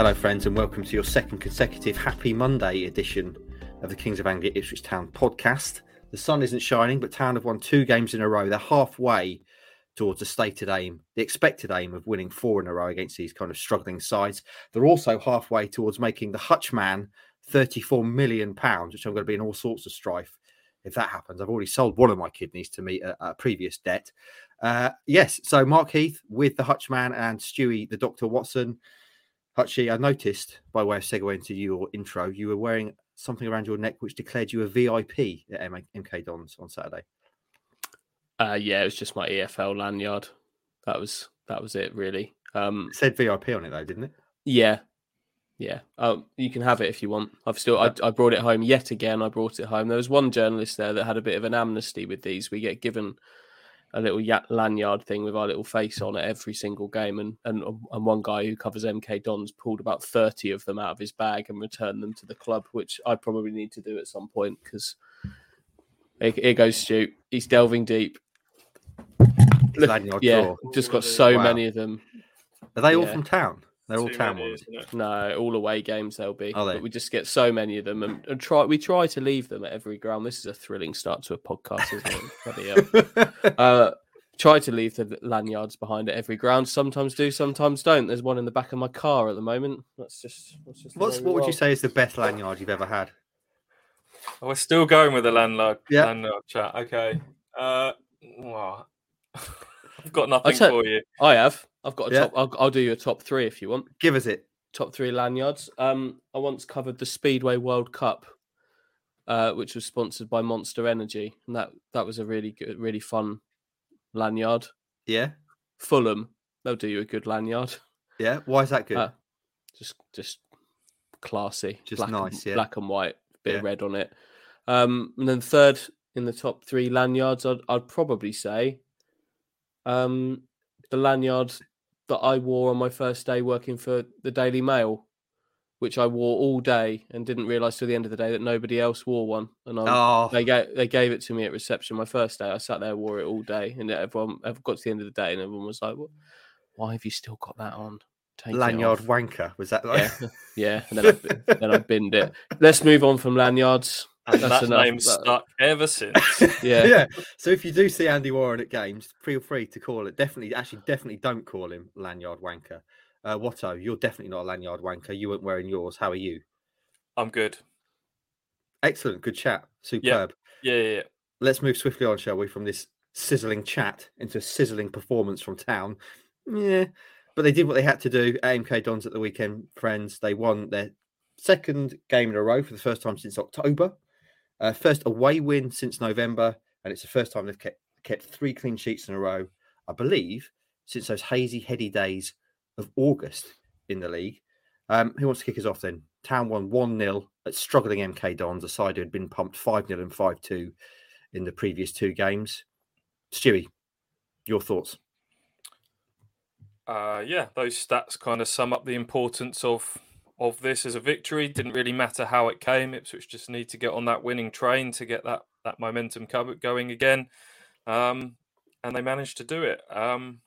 Hello, friends, and welcome to your second consecutive Happy Monday edition of the Kings of Anglia Ipswich Town podcast. The sun isn't shining, but Town have won two games in a row. They're halfway towards the stated aim, the expected aim of winning four in a row against these kind of struggling sides. They're also halfway towards making the Hutchman £34 million, which I'm going to be in all sorts of strife if that happens. I've already sold one of my kidneys to meet a, a previous debt. Uh, yes, so Mark Heath with the Hutchman and Stewie, the Dr. Watson. Hutchie, I noticed by way of segue into your intro, you were wearing something around your neck which declared you a VIP at MK Dons on Saturday. Uh, yeah, it was just my EFL lanyard. That was that was it, really. Um, it said VIP on it though, didn't it? Yeah, yeah. Um, you can have it if you want. I've still I, I brought it home yet again. I brought it home. There was one journalist there that had a bit of an amnesty with these. We get given a little lanyard thing with our little face on it every single game. And, and and one guy who covers MK Dons pulled about thirty of them out of his bag and returned them to the club, which I probably need to do at some point because here goes Stu. He's delving deep. Lanyard yeah, just got so Wow. many of them. Are they all from town? They're all Too town ones. No, all away games they'll be. Are they? But we just get so many of them, and, and try. We try to leave them at every ground. This is a thrilling start to a podcast, isn't it? Bloody hell. uh, try to leave the lanyards behind at every ground. Sometimes do, sometimes don't. There's one in the back of my car at the moment. That's just. That's just What's what would you say is the best lanyard you've ever had? Oh, We're still going with the landlord, Yeah. landlord chat. Okay. Uh, well, I've got nothing tell- for you. I have. I've got a Yeah. top. I'll, I'll do you a top three if you want. Give us it. top three lanyards. Um, I once covered the Speedway World Cup, uh, which was sponsored by Monster Energy, and that that was a really good, really fun lanyard. Yeah, Fulham, they'll do you a good lanyard. yeah. Why is that good? Uh, just just classy, Just black nice, and, yeah. black and white, bit Yeah. of red on it. Um, and then third in the top three lanyards, I'd, I'd probably say um, the lanyard that I wore on my first day working for the Daily Mail, which I wore all day and didn't realise till the end of the day that nobody else wore one. And I, oh, they gave they gave it to me at reception my first day. I sat there, wore it all day, and everyone ever got to the end of the day, and everyone was like, "What? Why have you still got that on?" Take lanyard wanker. Was that like? Yeah, yeah. And then I, then I binned it. Let's move on from lanyards. And That's that enough. name's That- stuck ever since. Yeah, yeah. So if you do see Andy Warren at games, feel free to call it. Definitely, actually, definitely don't call him lanyard wanker. Uh, Watto, you're definitely not a lanyard wanker. You weren't wearing yours. How are you? I'm good. Excellent, good chat, superb. Yeah, yeah, yeah. Let's move swiftly on, shall we, from this sizzling chat into a sizzling performance from town. Yeah, but they did what they had to do. AMK Dons at the weekend, friends. They won their second game in a row for the first time since October. Uh, first away win since November, and it's the first time they've kept kept three clean sheets in a row, I believe, since those hazy, heady days of August in the league. Um, who wants to kick us off then? Town won 1 0 at struggling MK Dons, a side who had been pumped 5 0 and 5 2 in the previous two games. Stewie, your thoughts? Uh, yeah, those stats kind of sum up the importance of of this as a victory. Didn't really matter how it came. Ipswich just need to get on that winning train to get that that momentum going again, um, and they managed to do it. Um,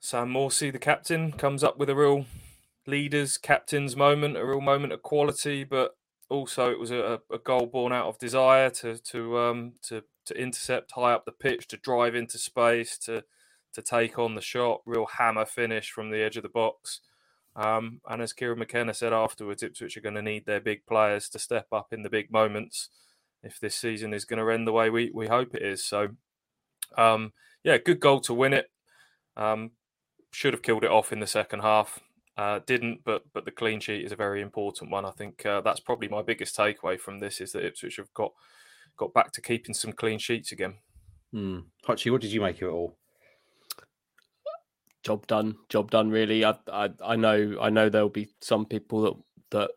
Sam Morsy, the captain, comes up with a real leaders captain's moment, a real moment of quality, but also it was a, a goal born out of desire to to um, to to intercept high up the pitch, to drive into space, to to take on the shot. Real hammer finish from the edge of the box. Um, and as Kieran McKenna said afterwards, Ipswich are going to need their big players to step up in the big moments if this season is going to end the way we, we hope it is. So, um, yeah, good goal to win it. Um, should have killed it off in the second half. Uh, didn't, but but the clean sheet is a very important one. I think uh, that's probably my biggest takeaway from this is that Ipswich have got got back to keeping some clean sheets again. Hmm. Hutchie, what did you make of it all? Job done. Job done. Really, I, I I know I know there'll be some people that that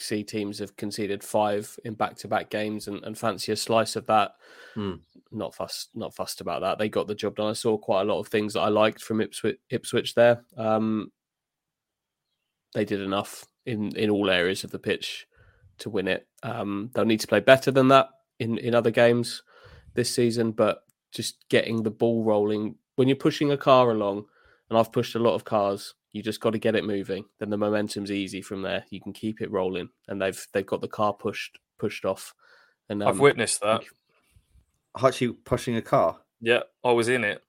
see teams have conceded five in back to back games and, and fancy a slice of that. Hmm. Not fussed, not fussed about that. They got the job done. I saw quite a lot of things that I liked from Ipswich, Ipswich there. Um, they did enough in in all areas of the pitch to win it. Um, they'll need to play better than that in in other games this season, but just getting the ball rolling when you're pushing a car along, and I've pushed a lot of cars. You just got to get it moving. Then the momentum's easy from there. You can keep it rolling, and they've they've got the car pushed pushed off. And I've um, witnessed that. Hutchie pushing a car? Yeah, I was in it.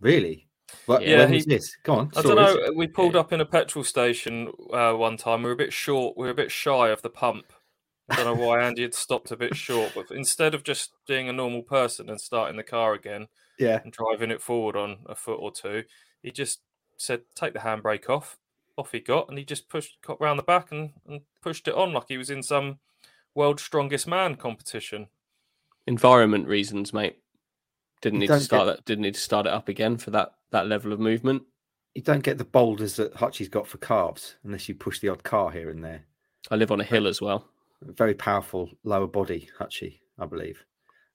Really? What, Yeah, when he- was this? Go on. I don't stories. know. We pulled up in a petrol station uh, one time. We were a bit short. We were a bit shy of the pump. I don't know why Andy had stopped a bit short, but instead of just being a normal person and starting the car again Yeah. and driving it forward on a foot or two, he just said, "Take the handbrake off." Off he got, and he just pushed got round the back and, and pushed it on like he was in some world's strongest man competition. environment reasons, mate. Didn't You need to start get- that. Didn't need to start it up again for that that level of movement. You don't get the boulders that Hutchie's got for carbs unless you push the odd car here and there. I live on a hill as well. Very powerful lower body, Hutchie, I believe.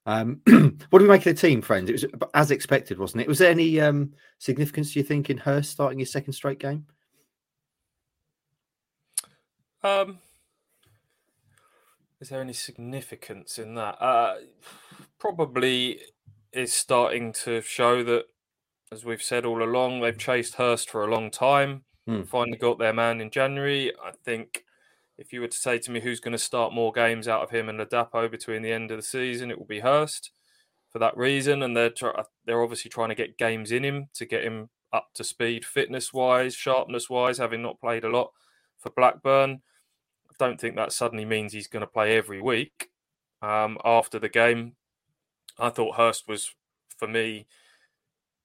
Um, what do we make of the team, friends? It was as expected, wasn't it? Was there any um, significance, do you think, in Hirst starting his second straight game? Um, is there any significance in that? Uh, probably is starting to show that, as we've said all along, they've chased Hirst for a long time. Hmm. Finally got their man in January. I think if you were to say to me who's going to start more games out of him and Ladapo between the end of the season, it will be Hirst for that reason. And they're they're obviously trying to get games in him to get him up to speed, fitness wise, sharpness wise, having not played a lot for Blackburn. I don't think that suddenly means he's going to play every week. Um, after the game, I thought Hirst was, for me,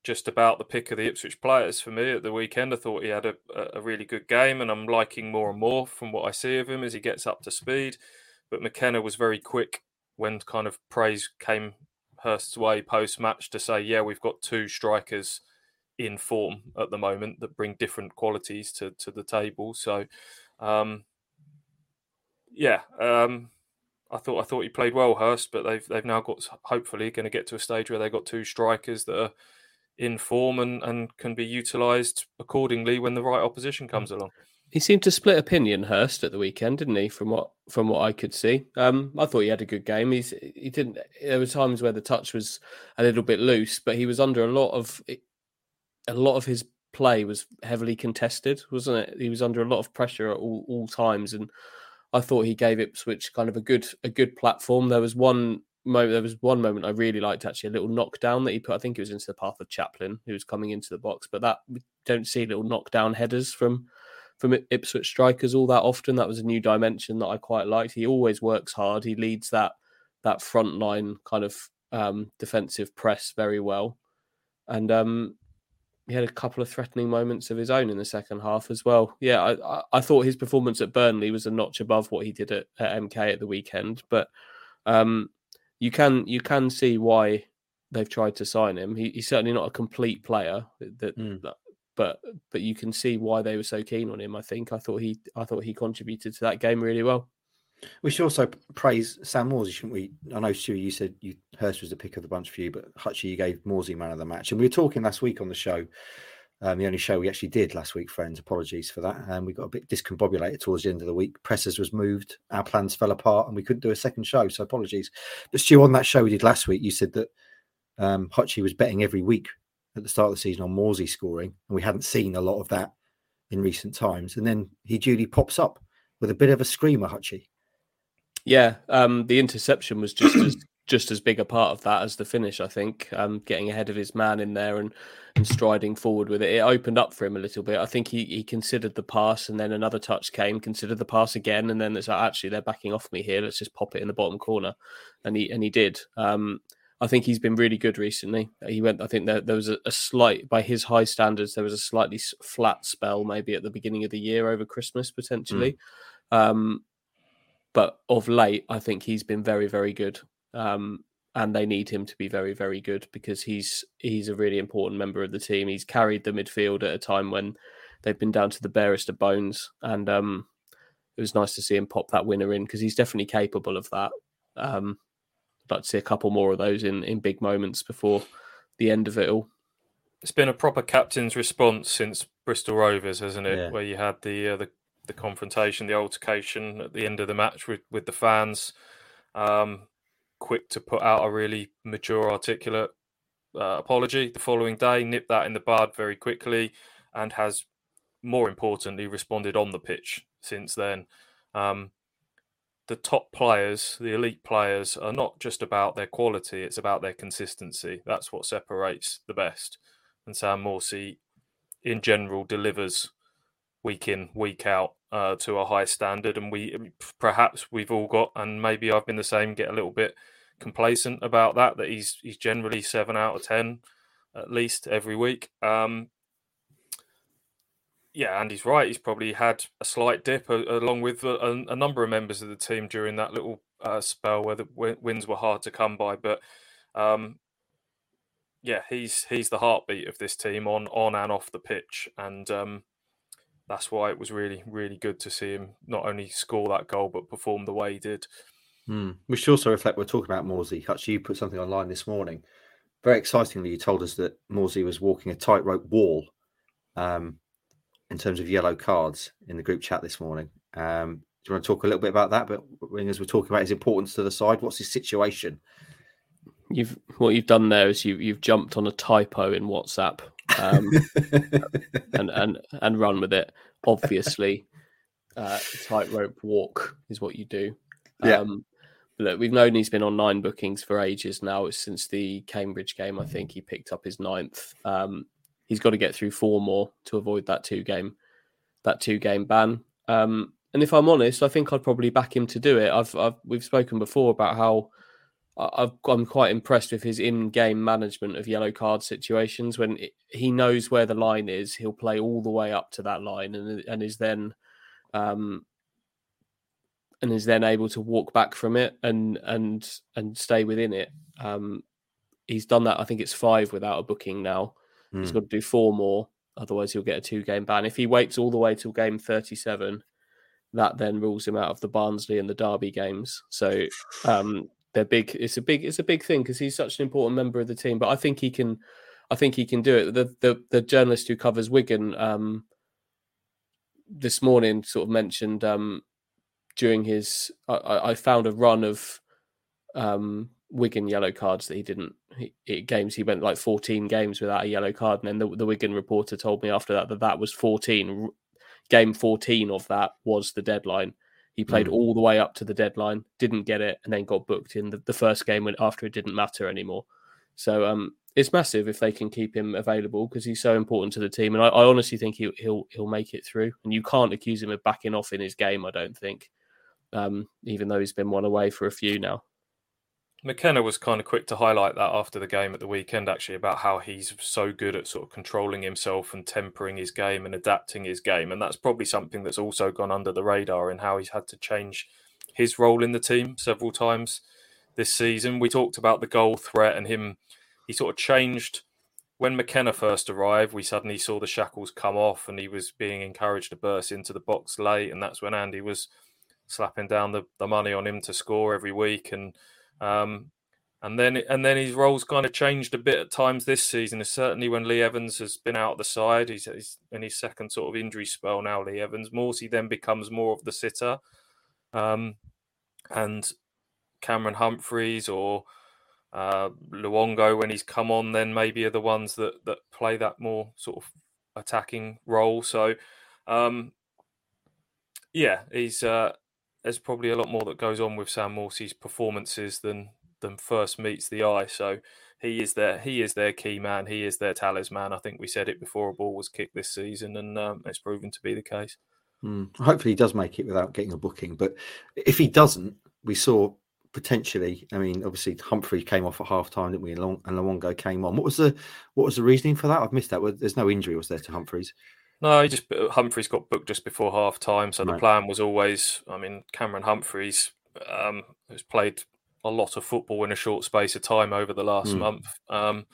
just about the pick of the Ipswich players for me at the weekend. I thought he had a, a really good game, and I'm liking more and more from what I see of him as he gets up to speed. But McKenna was very quick when kind of praise came Hirst's way post match to say, yeah, we've got two strikers in form at the moment that bring different qualities to, to the table. So, um, yeah, um, I thought I thought he played well, Hirst, but they've they've now got hopefully going to get to a stage where they've got two strikers that are in form and, and can be utilised accordingly when the right opposition comes along. He seemed to split opinion Hirst at the weekend, didn't he? From what from what I could see, um, I thought he had a good game. He's he didn't. There were times where the touch was a little bit loose, but he was under a lot of a lot of his play was heavily contested, wasn't it? He was under a lot of pressure at all, all times, and I thought he gave Ipswich kind of a good a good platform. There was one moment, there was one moment I really liked actually, a little knockdown that he put. I think it was into the path of Chaplin, who was coming into the box, but that we don't see little knockdown headers from from Ipswich strikers all that often. That was a new dimension that I quite liked. He always works hard. He leads that that front line kind of um, defensive press very well, and um, he had a couple of threatening moments of his own in the second half as well. Yeah, I, I, thought his performance at Burnley was a notch above what he did at, at MK at the weekend, but um, you can you can see why they've tried to sign him. He, he's certainly not a complete player that, Mm. that but but you can see why they were so keen on him. I think I thought he I thought he contributed to that game really well. We should also praise Sam Morsy, shouldn't we? I know, Stu, you said you Hirst was the pick of the bunch for you, but Hutchie, you gave Morsy man of the match. And we were talking last week on the show, um, the only show we actually did last week, friends. Apologies for that. And um, we got a bit discombobulated towards the end of the week. Presses was moved, our plans fell apart, and we couldn't do a second show. So apologies. But Stu, on that show we did last week, you said that um, Hutchie was betting every week at the start of the season on Morsy scoring, and we hadn't seen a lot of that in recent times. And then he duly pops up with a bit of a screamer, Hutchie. Yeah, um, the interception was just as just as big a part of that as the finish. I think um, getting ahead of his man in there and and striding forward with it, it opened up for him a little bit. I think he he considered the pass, and then another touch came, considered the pass again, and then it's like actually they're backing off me here. Let's just pop it in the bottom corner, and he and he did. Um, I think he's been really good recently. He went. I think there, there was a, a, slight, by his high standards, there was a slightly flat spell maybe at the beginning of the year over Christmas potentially. Mm. Um, but of late, I think he's been very, very good. Um, and they need him to be very, very good because he's he's a really important member of the team. He's carried the midfield at a time when they've been down to the barest of bones, and um, it was nice to see him pop that winner in because he's definitely capable of that. Um, I'd like to see a couple more of those in in big moments before the end of it all. It's been a proper captain's response since Bristol Rovers, hasn't it? Yeah. Where you had the uh, the the confrontation, the altercation at the end of the match with with the fans. Um, quick to put out a really mature, articulate uh, apology the following day, nipped that in the bud very quickly, and has more importantly responded on the pitch since then. Um, the top players, the elite players, are not just about their quality, it's about their consistency. That's what separates the best. And Sam Morsy, in general, delivers week in, week out uh, to a high standard. And we perhaps we've all got, and maybe I've been the same, get a little bit complacent about that. That he's he's generally seven out of ten at least every week. Um, yeah, and he's right. He's probably had a slight dip uh, along with a, a, number of members of the team during that little uh, spell where the wins were hard to come by. But um, yeah, he's he's the heartbeat of this team on on and off the pitch, and um, that's why it was really, really good to see him not only score that goal but perform the way he did. Mm. We should also reflect. We're talking about Morsy. Actually, you put something online this morning. Very excitingly, you told us that Morsy was walking a tightrope wall um, in terms of yellow cards in the group chat this morning. Um, do you want to talk a little bit about that? But as we're talking about his importance to the side, what's his situation? You've what you've done there is you you've jumped on a typo in WhatsApp um, and and and run with it. Obviously, uh, tightrope walk is what you do. Yeah. Um, look, we've known he's been on nine bookings for ages now. Since the Cambridge game, I think he picked up his ninth. Um, he's got to get through four more to avoid that two game that two game ban. Um, and if I'm honest, I think I'd probably back him to do it. I've, I've we've spoken before about how i am quite impressed with his in-game management of yellow card situations. When it, he knows where the line is, he'll play all the way up to that line, and and is then, um, and is then able to walk back from it and and and stay within it. Um, he's done that. I think it's five without a booking now. Mm. He's hmm. got to do four more, otherwise he'll get a two-game ban. If he waits all the way till game thirty-seven, that then rules him out of the Barnsley and the Derby games. So um, they're big. It's a big. It's a big thing because he's such an important member of the team. But I think he can. I think he can do it. The the, the journalist who covers Wigan um, this morning sort of mentioned um, during his. I, I found a run of um, Wigan yellow cards that he didn't he, games. He went like 14 games without a yellow card, and then the, the Wigan reporter told me after that that that was 14. Game 14 of that was the deadline. He played mm. all the way up to the deadline, didn't get it, and then got booked in the, the first game when after it didn't matter anymore. So um, it's massive if they can keep him available because he's so important to the team, and I, I honestly think he'll he'll he'll make it through. And you can't accuse him of backing off in his game. I don't think, um, even though he's been one away for a few now. McKenna was kind of quick to highlight that after the game at the weekend, actually, about how he's so good at sort of controlling himself and tempering his game and adapting his game. And that's probably something that's also gone under the radar in how he's had to change his role in the team several times this season. We talked about the goal threat and him, he sort of changed. When McKenna first arrived, we suddenly saw the shackles come off and he was being encouraged to burst into the box late. And that's when Andy was slapping down the, the money on him to score every week. And um, and then and then his roles kind of changed a bit at times this season. Certainly when Lee Evans has been out of the side, he's, he's in his second sort of injury spell now. Lee Evans, Morsy then becomes more of the sitter, um, and Cameron Humphreys or uh, Luongo when he's come on, then maybe are the ones that that play that more sort of attacking role. So, um, yeah, he's uh, there's probably a lot more that goes on with Sam Morsy's performances than than first meets the eye. So he is their he is their key man. He is their talisman. I think we said it before a ball was kicked this season, and um, it's proven to be the case. Mm. Hopefully, he does make it without getting a booking. But if he doesn't, we saw potentially. I mean, obviously Humphrey came off at half time, didn't we? And Luongo came on. What was the what was the reasoning for that? I've missed that. There's no injury, was there, to Humphreys? No, he just Humphreys got booked just before half time. So Right. the plan was always, I mean, Cameron Humphreys um, has played a lot of football in a short space of time over the last Mm. month. Um,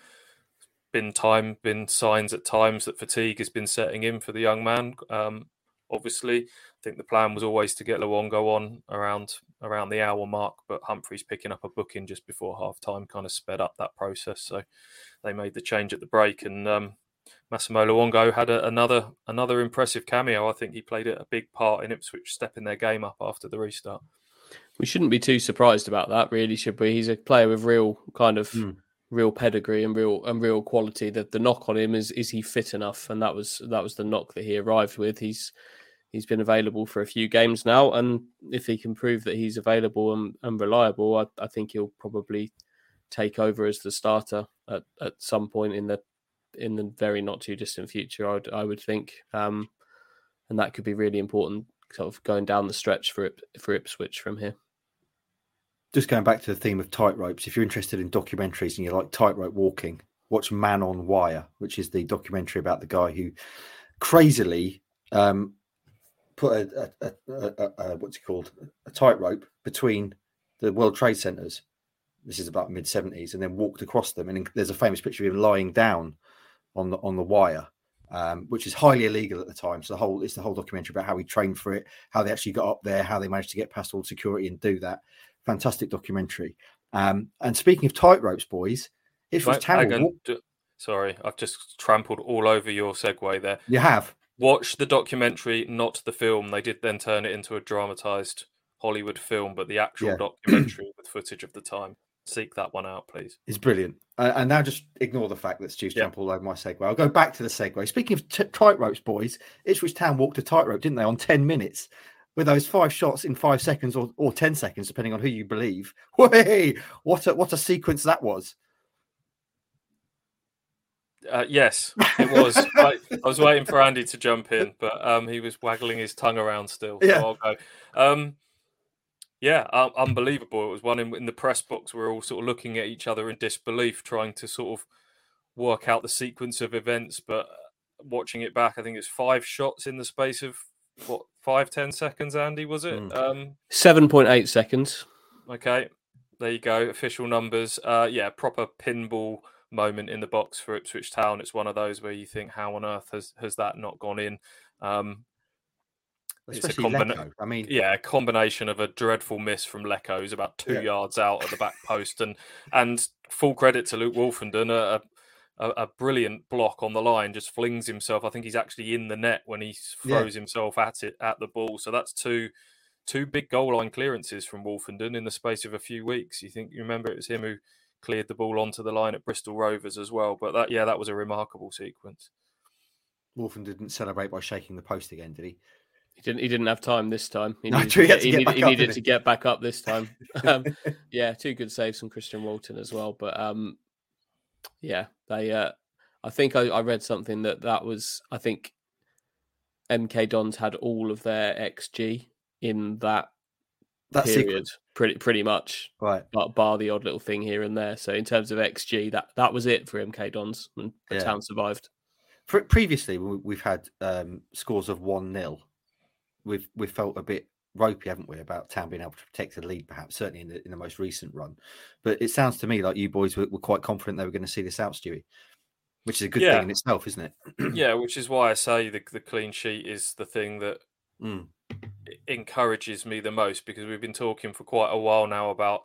been time, been signs at times that fatigue has been setting in for the young man. Um, obviously, I think the plan was always to get Luongo on around around the hour mark, but Humphreys picking up a booking just before half time kind of sped up that process. So they made the change at the break, and um, Massimo Luongo had a, another another impressive cameo. I think he played a a big part in Ipswich stepping their game up after the restart. We shouldn't be too surprised about that, really, should we? He's a player with real kind of Mm. real pedigree and real and real quality. That the knock on him is is he fit enough, and that was that was the knock that he arrived with. He's he's been available for a few games now, and if he can prove that he's available and, and reliable, I, I think he'll probably take over as the starter at, at some point in the in the very not too distant future. I would I would think, um, and that could be really important, sort of going down the stretch for for Ipswich from here. Just going back to the theme of tight ropes, if you're interested in documentaries and you like tightrope walking, watch Man on Wire, which is the documentary about the guy who crazily um, put a, a, a, a, a what's it called a tightrope between the World Trade Centers. This is about mid seventies, and then walked across them. And there's a famous picture of him lying down on the on the wire, um, which is highly illegal at the time. So the whole it's the whole documentary about how he trained for it, how they actually got up there, how they managed to get past all security and do that. Fantastic documentary. Um, and speaking of tight ropes, boys, it was terrible. Sorry, I've just trampled all over your segue there. You have Watch the documentary, not the film. They did then turn it into a dramatized Hollywood film, but the actual Yeah. documentary with footage of the time. Seek that one out, please. It's brilliant. Uh, and now just ignore the fact that Stu's Yeah. all over my segue. I'll go back to the segue. Speaking of t- tight ropes, boys, Ipswich Town walked a tightrope, didn't they, on 10 minutes with those five shots in five seconds or, or 10 seconds, depending on who you believe. What a, what a sequence that was. Uh, yes, it was. I, I was waiting for Andy to jump in, but um, he was waggling his tongue around still. So Yeah. I'll go. Um, yeah, um, unbelievable. It was one in, in the press box. We are all sort of looking at each other in disbelief, trying to sort of work out the sequence of events. But uh, watching it back, I think it's five shots in the space of what five ten seconds. Andy, was it? Mm. Um, Seven point eight seconds. Okay, there you go. Official numbers. Uh, yeah, proper pinball moment in the box for Ipswich Town. It's one of those where you think, how on earth has has that not gone in? Um, It's a Especially combina- Lecco. I mean, yeah, a combination of a dreadful miss from Lecco, who's about two Yeah. yards out at the back post, and and full credit to Luke Woolfenden, a, a, a brilliant block on the line, just flings himself. I think he's actually in the net when he s- Yeah. throws himself at it at the ball. So that's two two big goal line clearances from Woolfenden in the space of a few weeks. You think you remember it was him who cleared the ball onto the line at Bristol Rovers as well. But that yeah, that was a remarkable sequence. Wolfen didn't celebrate by shaking the post again, did he? He didn't. He didn't have time this time. He No, needed, he to get, he needed, back he up, needed to get back up this time. um, yeah, two good saves from Christian Walton as well. But um, yeah, they. Uh, I think I, I read something that that was. I think MK Dons had all of their XG in that That period, sequence. pretty pretty much, Right. but bar the odd little thing here and there. So in terms of XG, that that was it for MK Dons, and the Yeah. town survived. Previously, we- we've had um, scores of 1 0. We've, we've felt a bit ropey, haven't we, about Town being able to protect the lead, perhaps, certainly in the, in the most recent run. But it sounds to me like you boys were, were quite confident they were going to see this out, Stewie, which is a good Yeah. thing in itself, isn't it? yeah, which is why I say the the clean sheet is the thing that Mm. encourages me the most because we've been talking for quite a while now about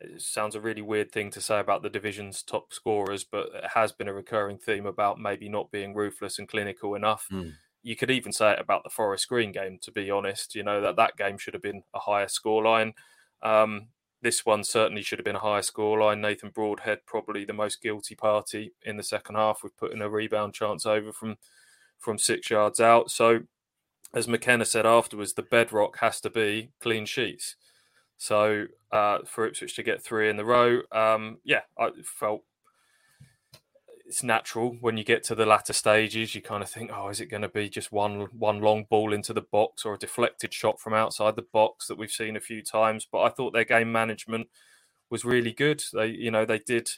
it sounds a really weird thing to say about the division's top scorers, but it has been a recurring theme about maybe not being ruthless and clinical enough. Mm. You could even say it about the Forest Green game, to be honest. You know, that that game should have been a higher scoreline. Um, this one certainly should have been a higher scoreline. Nathan Broadhead, probably the most guilty party in the second half, with putting a rebound chance over from from six yards out. So as McKenna said afterwards, the bedrock has to be clean sheets. So uh, for Ipswich to get three in the row, um, yeah, I felt it's natural when you get to the latter stages. You kind of think, oh, is it going to be just one one long ball into the box or a deflected shot from outside the box that we've seen a few times? But I thought their game management was really good. They, you know, they did.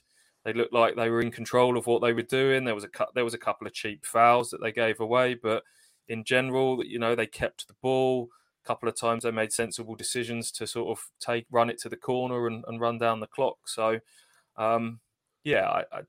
They looked like they were in control of what they were doing. There was a there was a couple of cheap fouls that they gave away, but in general, you know, they kept the ball. A couple of times they made sensible decisions to sort of take run it to the corner and, and run down the clock. So, um, yeah, I, I,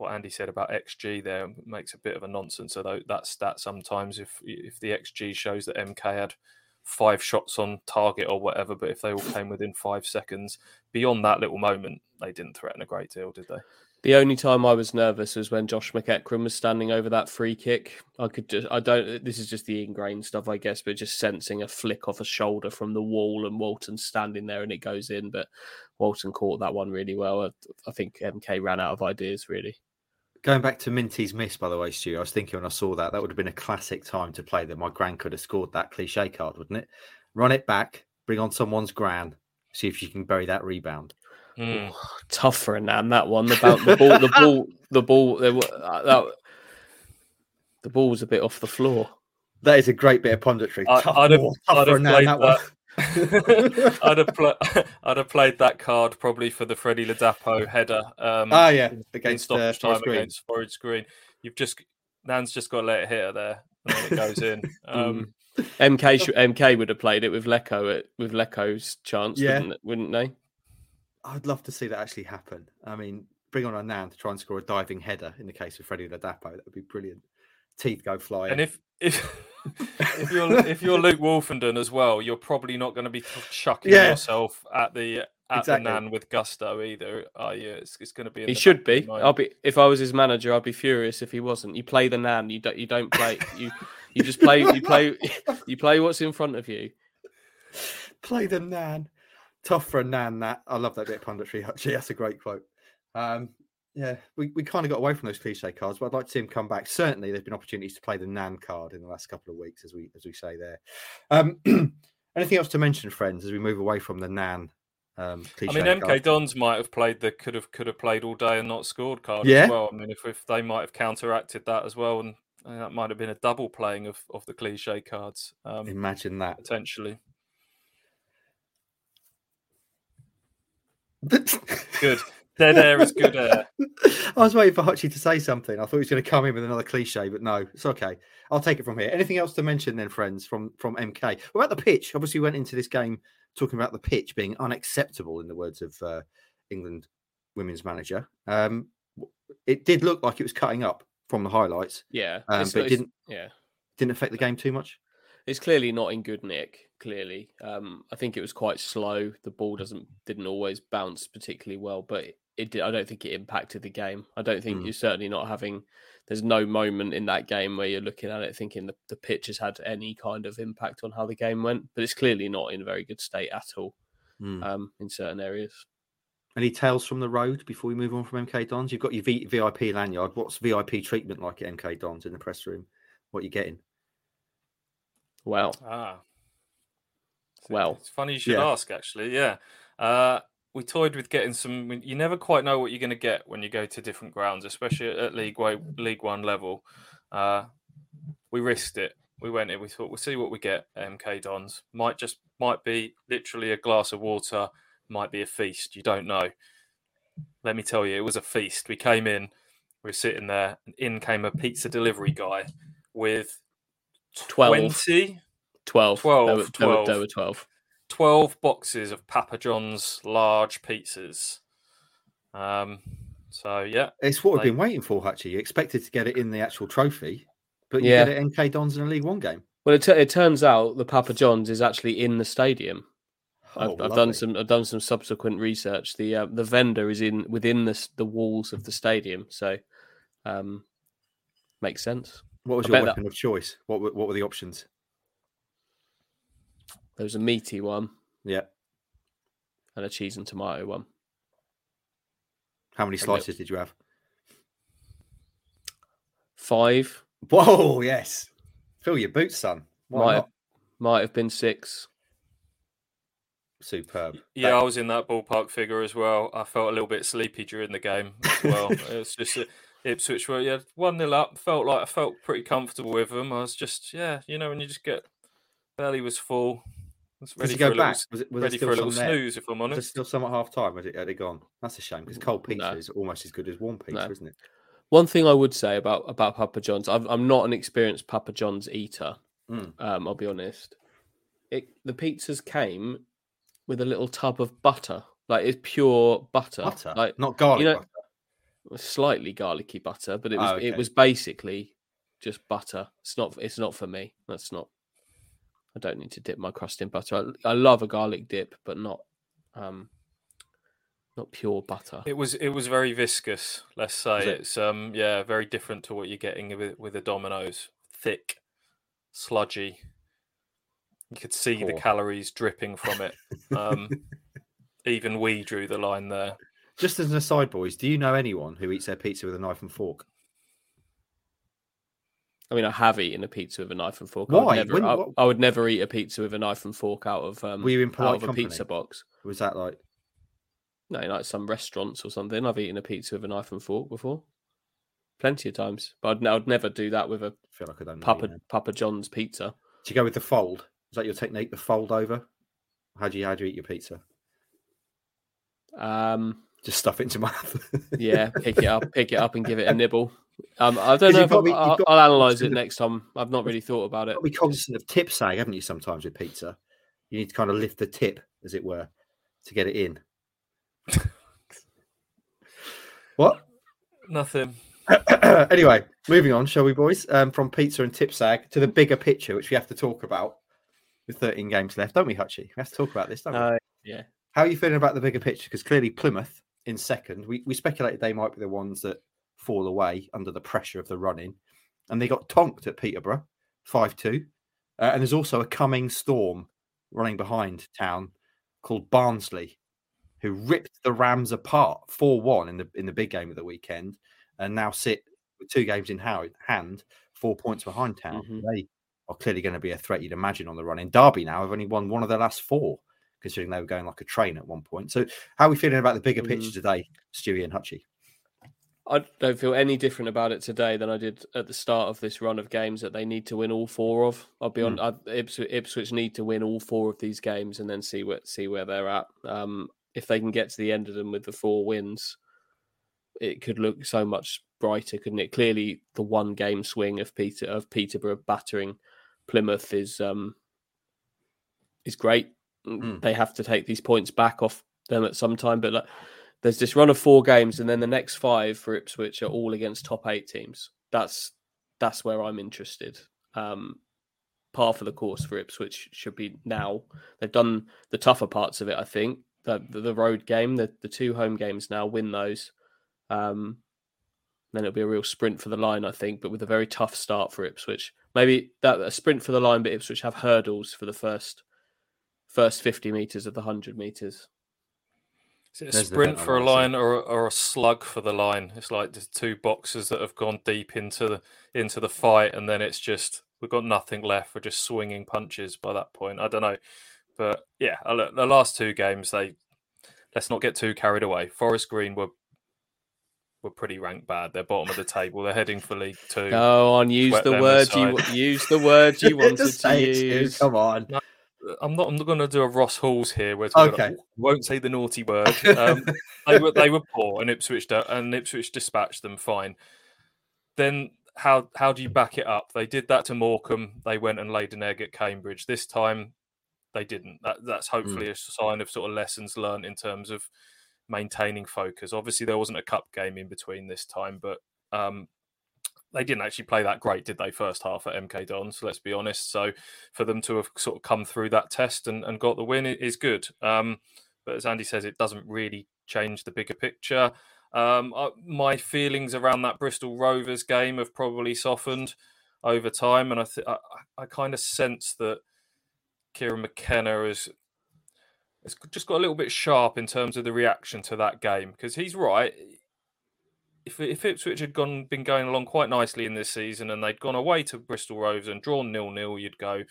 what Andy said about XG there makes a bit of a nonsense. Although that stat sometimes, if if the XG shows that MK had five shots on target or whatever, but if they all came within five seconds, beyond that little moment, they didn't threaten a great deal, did they? The only time I was nervous was when Josh McEachran was standing over that free kick. I could just, I don't, this is just the ingrained stuff, I guess, but just sensing a flick off a shoulder from the wall and Walton standing there and it goes in. But Walton caught that one really well. I, I think MK ran out of ideas, really. Going back to Minty's miss, by the way, Stu, I was thinking when I saw that, that would have been a classic time to play that my gran could have scored that cliche card, wouldn't it? Run it back, bring on someone's gran, see if you can bury that rebound. Mm. Tough for a nan that one. The, the ball, the ball, the ball. There were, uh, that, the ball was a bit off the floor. That is a great bit of punditry. I, tough I'd have, I'd have played that one. that. I'd have pl- I'd have played that card probably for the Freddie Ladapo header. Um, Ah, yeah, against uh, stoppage Forest time Green. against Forest Green. You've just Nan's just got to let it hit her there, and then it goes in. Um, MK sh- MK would have played it with Lecco at, with Lecco's chance, Yeah. wouldn't, wouldn't they? I'd love to see that actually happen. I mean, bring on a nan to try and score a diving header in the case of Freddie Ladapo. That would be brilliant. Teeth go flying. and if if if you're if you're Luke Woolfenden as well, you're probably not going to be chucking Yeah. yourself at the at Exactly. the Nan with gusto either. Are you? It's, it's going to be. He should back of your be. mind. I'll be if I was his manager, I'd be furious if he wasn't. You play the nan. You don't. You don't play. You you just play. You play. You play what's in front of you. play the nan. Tough for a nan. That I love that bit of punditry. Actually, that's a great quote. Um, yeah, we, we kind of got away from those cliche cards, but I'd like to see him come back. Certainly, there's been opportunities to play the nan card in the last couple of weeks, as we as we say there. Um, anything else to mention, friends, as we move away from the nan? Um, I mean, MK card? Dons might have played the could have could have played all day and not scored card Yeah. as well. I mean, if, if they might have counteracted that as well, and, and that might have been a double playing of, of the cliche cards um, Imagine that. potentially. Good. Dead air is good air. I was waiting for Hutchie to say something. I thought he was going to come in with another cliche, but no, it's okay. I'll take it from here. Anything else to mention then, friends, from from MK? What about the pitch? Obviously, we went into this game talking about the pitch being unacceptable, in the words of uh, England women's manager. Um, it did look like it was cutting up from the highlights. Yeah, Um, but it didn't- Yeah, Didn't affect the game too much. it's clearly not in good nick. Clearly, um, I think it was quite slow. The ball doesn't didn't always bounce particularly well, but it, it did, I don't think it impacted the game. I don't think Mm. you're certainly not having. There's no moment in that game where you're looking at it thinking the, the pitch has had any kind of impact on how the game went. But it's clearly not in a very good state at all Mm. um, in certain areas. Any tales from the road before we move on from MK Dons? You've got your v- VIP lanyard. What's VIP treatment like at MK Dons in the press room? What are you getting? Well, Ah. Well, it's funny you should yeah. ask. Actually, yeah. Uh, we toyed with getting some. You never quite know what you're going to get when you go to different grounds, especially at League One, League One level. Uh, we risked it. We went in. We thought we'll see what we get. At MK Dons might just might be literally a glass of water. Might be a feast. You don't know. Let me tell you, it was a feast. We came in. We were sitting there, and in came a pizza delivery guy with 12. 20 12. there, 12, there, were, there were 12. 12 boxes of Papa John's large pizzas. Um, so yeah, It's what we've been waiting for, Hutchie. You expected to get it in the actual trophy, but you Yeah. get it MK Dons in a League One game. Well, it, tu- it turns out the Papa John's is actually in the stadium. Oh, I've, I've done some. I've done some subsequent research. The uh, the vendor is in within the the walls of the stadium, so um, makes sense. What was I your bet that- weapon of choice? What were, what were the options? There was a meaty one Yeah. and a cheese and tomato one. How many A little- slices did you have? Five Whoa, yes. Fill your boots, son. Why might not? have, might have been six. Superb. yeah, That- I was in that ballpark figure as well. I felt a little bit sleepy during the game as well. it was just uh, Ipswich were yeah one 0 up. Felt like I felt pretty comfortable with them. I was just yeah, you know, when you just get belly was full. Was ready you go back? little, Was it was ready for a still little some there? snooze, if I'm Was there still some at half time? Had it, had it gone? That's a shame because cold pizza No. is almost as good as warm pizza, No. isn't it? One thing I would say about about Papa John's, I'm, I'm not an experienced Papa John's eater. Mm. Um, I'll be honest. It the pizzas came with a little tub of butter, like it's pure butter, Butter, like not garlic know- butter. slightly garlicky butter, but it was Oh, okay. it was basically just butter. It's not it's not for me. That's not. I don't need to dip my crust in butter. I, I love a garlic dip, but not um not pure butter. It was it was very viscous. Let's say it? it's um yeah very different to what you're getting with with the Domino's. Thick, sludgy. You could see the calories dripping from it. Um, even we drew the line there. Just as an aside, boys, do you know anyone who eats their pizza with a knife and fork? I mean, I have eaten a pizza with a knife and fork. I Why? would never, When- I, I would never eat a pizza with a knife and fork out of um, Were you in out of a pizza box. Was that like No, like some restaurants or something. I've eaten a pizza with a knife and fork before, plenty of times. But I'd, I'd never do that with a I feel like I don't. Papa know. Papa John's pizza. Do you go with the fold? Is that your technique? The fold over? How do you how do you eat your pizza? Um, Just stuff it into my mouth. yeah, pick it up, pick it up, and give it a nibble. Um, I 'Cause don't know. If got I'll, to be- you've I'll, I'll analyze it next time. I've not really thought about it. Got to be cognizant of tip sag, haven't you? Sometimes with pizza, you need to kind of lift the tip, as it were, to get it in. what? Nothing. anyway, moving on, shall we, boys? Um, from pizza and tip sag to the bigger picture, which we have to talk about with 13 games left, don't we, Hutchie? We have to talk about this, don't we? Uh, yeah, How are you feeling about the bigger picture? Because clearly Plymouth in second, we, we speculated they might be the ones that fall away under the pressure of the running. And they got tonked at Peterborough 5 2. Uh, and there's also a coming storm running behind town called Barnsley, who ripped the Rams apart 4 1 in the, in the big game of the weekend and now sit with two games in hand, four points behind town. Mhm. They are clearly going to be a threat you'd imagine on the run. In Derby now have only won one of their last four considering they were going like a train at one point. So, how are we feeling about the bigger picture Mm. today, Stewie and Hutchie? I don't feel any different about it today than I did at the start of this run of games that they need to win all four of. I'll be on. I, Ipswich, Ipswich need to win all four of these games and then see where see where they're at. Um, if they can get to the end of them with the four wins, it could look so much brighter, couldn't it? Clearly, the one game swing of Peter of Peterborough battering Plymouth is um is great. Mm. They have to take these points back off them at some time, but like, there's this run of four games, and then the next five for Ipswich are all against top eight teams. That's that's where I'm interested. Um, par for the course for Ipswich should be now. They've done the tougher parts of it, I think. The the, the road game, the, the two home games now, win those. Um, then it'll be a real sprint for the line, I think, but with a very tough start for Ipswich. Maybe that a sprint for the line, but Ipswich have hurdles for the first first 50 meters of the 100 meters. Is it a There's sprint for a like to see. line or, a- or a slug for the line? It's like the two boxers that have gone deep into the into the fight, and then it's just we've got nothing left. We're just swinging punches by that point. I don't know, but yeah, look, the last two games they let's not get too carried away. Forest Green were were pretty ranked bad. They're bottom of the table. They're heading for League Two. Go on, use Sweat the them word you use the word you wanted to say it, Stu, use. Come on. I'm not. I'm not going to do a Ross Halls here. Where it's gonna- Okay. won't say the naughty word. Um, they were they were poor, and Ipswich and Ipswich dispatched them fine. Then how how do you back it up? They did that to Morecambe. They went and laid an egg at Cambridge. This time, they didn't. That, that's hopefully a sign of sort of lessons learned in terms of maintaining focus. Obviously, there wasn't a cup game in between this time, but um, they didn't actually play that great, did they? First half at MK Dons, let's be honest. So for them to have sort of come through that test and, and got the win is good. Um, but as Andy says, it doesn't really change the bigger picture. Um, I, my feelings around that Bristol Rovers game have probably softened over time, and I th- I, I kind of sense that Kieran McKenna has has just got a little bit sharp in terms of the reaction to that game because he's right. If if Ipswich had gone been going along quite nicely in this season and they'd gone away to Bristol Rovers and drawn nil nil, you'd go,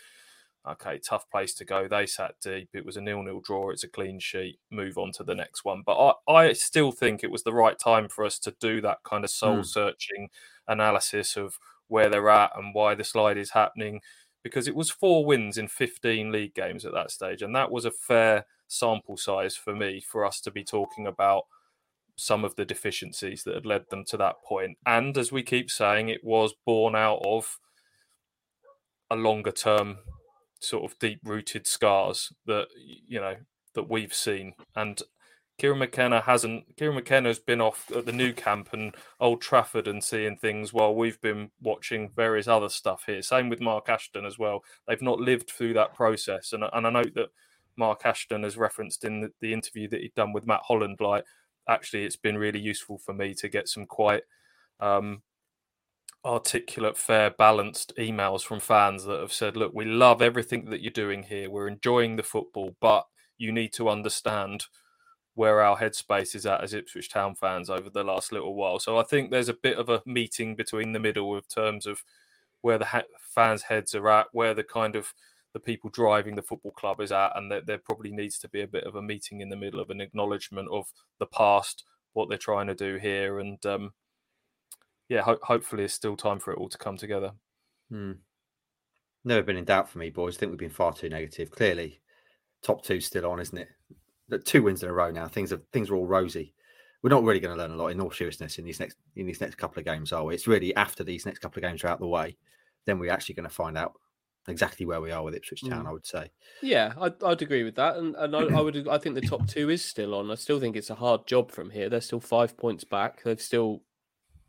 okay, tough place to go. They sat deep. It was a nil-nil draw. It's a clean sheet. Move on to the next one. But I, I still think it was the right time for us to do that kind of soul-searching mm. analysis of where they're at and why the slide is happening, because it was four wins in 15 league games at that stage, and that was a fair sample size for me for us to be talking about some of the deficiencies that had led them to that point. And as we keep saying, it was born out of a longer term sort of deep rooted scars that you know that we've seen. And Kieran McKenna hasn't. Kieran McKenna's been off at the Nou Camp and Old Trafford and seeing things while we've been watching various other stuff here. Same with Mark Ashton as well. They've not lived through that process. And, and I note that Mark Ashton has referenced in the, the interview that he'd done with Matt Holland, like actually it's been really useful for me to get some quite um, articulate, fair, balanced emails from fans that have said, look, we love everything that you're doing here. We're enjoying the football, but you need to understand where our headspace is at as Ipswich Town fans over the last little while. So I think there's a bit of a meeting between the middle of terms of where the ha- fans' heads are at, where the kind of the people driving the football club is at, and that there probably needs to be a bit of a meeting in the middle of an acknowledgement of the past, what they're trying to do here, and um, yeah, ho- hopefully it's still time for it all to come together. Hmm. Never been in doubt for me, boys. I think we've been far too negative. Clearly, top two still on, isn't it? The two wins in a row now. Things are things are all rosy. We're not really going to learn a lot in all seriousness in these next in these next couple of games, are we? It's really after these next couple of games are out of the way, then we're actually going to find out exactly where we are with Ipswich Town. Mm. I would say. Yeah, I'd, I'd agree with that, and and I, I, would I think the top two is still on. I still think it's a hard job from here. They're still five points back. They've still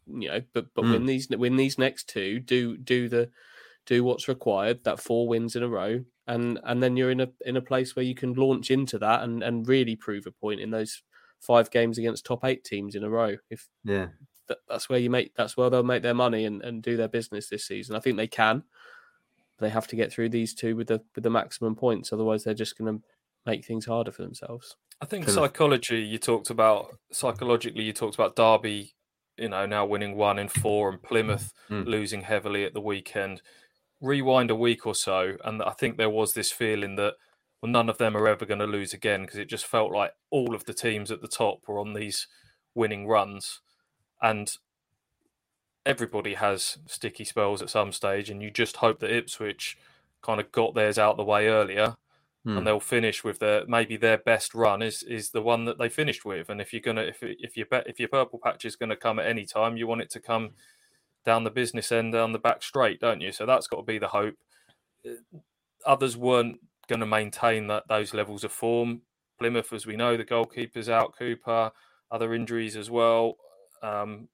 you know, but but mm. win these win these next two, do do the do what's required, that four wins in a row, and and then you're in a in a place where you can launch into that and and really prove a point in those five games against top eight teams in a row. If yeah, that, that's where you make that's where they'll make their money and, and do their business this season. I think they can. They have to get through these two with the with the maximum points, otherwise they're just going to make things harder for themselves. I think psychology you talked about psychologically you talked about Derby you know, now winning one in four and Plymouth mm. losing heavily at the weekend. Rewind a week or so, and I think there was this feeling that well, none of them are ever going to lose again because it just felt like all of the teams at the top were on these winning runs, and everybody has sticky spells at some stage, and you just hope that Ipswich kind of got theirs out the way earlier and hmm. they'll finish with their maybe their best run is is the one that they finished with. And if you're gonna if if you bet if your purple patch is gonna come at any time, you want it to come down the business end down the back straight, don't you? So that's got to be the hope. Uh, others weren't going to maintain that those levels of form. Plymouth, as we know, the goalkeeper's out. Cooper, other injuries as well. Um,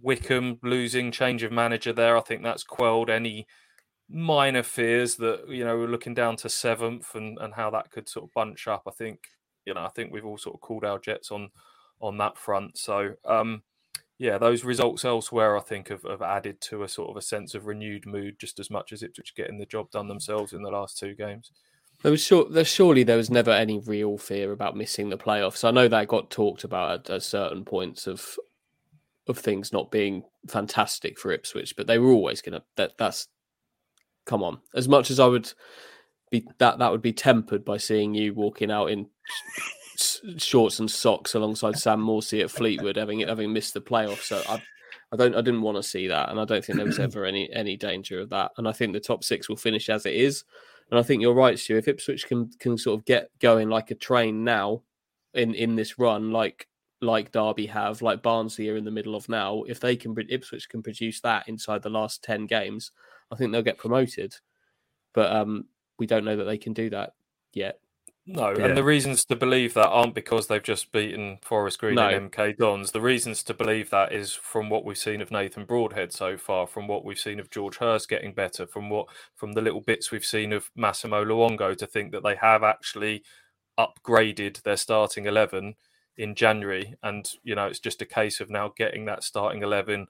Wycombe losing change of manager there. I think that's quelled any minor fears that you know we're looking down to seventh and and how that could sort of bunch up. I think you know I think we've all sort of called our jets on on that front. So um, yeah, those results elsewhere I think have, have added to a sort of a sense of renewed mood just as much as Ipswich getting the job done themselves in the last two games. There was sure, there surely there was never any real fear about missing the playoffs. I know that got talked about at, at certain points of of things not being fantastic for Ipswich, but they were always going to that that's come on. As much as I would be that that would be tempered by seeing you walking out in shorts and socks alongside Sam Morsy at Fleetwood, having having missed the playoffs. So I, I don't, I didn't want to see that, and I don't think there was ever any any danger of that. And I think the top six will finish as it is. And I think you're right, Stu. If Ipswich can can sort of get going like a train now in in this run, like like Derby have, like Barnsley are in the middle of now, if they can Ipswich can produce that inside the last ten games, I think they'll get promoted. But um, we don't know that they can do that yet. No, yeah. and the reasons to believe that aren't because they've just beaten Forest Green no. and MK Dons. The reasons to believe that is from what we've seen of Nathan Broadhead so far, from what we've seen of George Hirst getting better, from what from the little bits we've seen of Massimo Luongo to think that they have actually upgraded their starting eleven in January. And you know, it's just a case of now getting that starting eleven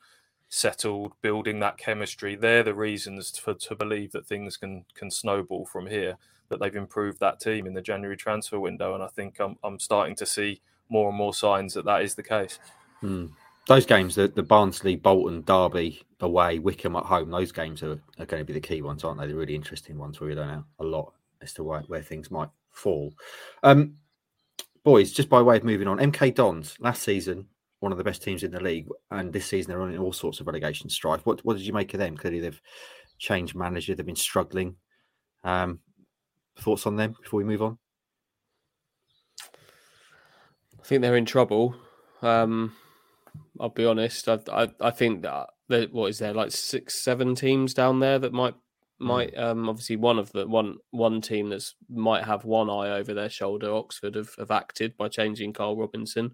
settled, building that chemistry. They're the reasons for to believe that things can can snowball from here. That they've improved that team in the January transfer window, and I think I'm I'm starting to see more and more signs that that is the case. Hmm. those games, the, the Barnsley, Bolton, Derby away, Wycombe at home, those games are, are going to be the key ones, aren't they? The really interesting ones where we don't know a lot as to where, where things might fall. Um, boys, just by way of moving on, MK Dons last season, one of the best teams in the league, and this season they're running all sorts of relegation strife. What what did you make of them? Clearly, they've changed manager, they've been struggling. Um, thoughts on them before we move on? I think they're in trouble. Um, I'll be honest. I I, I think that, what is there like six, seven teams down there that might might um obviously one of the one one team that's might have one eye over their shoulder. Oxford have, have acted by changing Carl Robinson,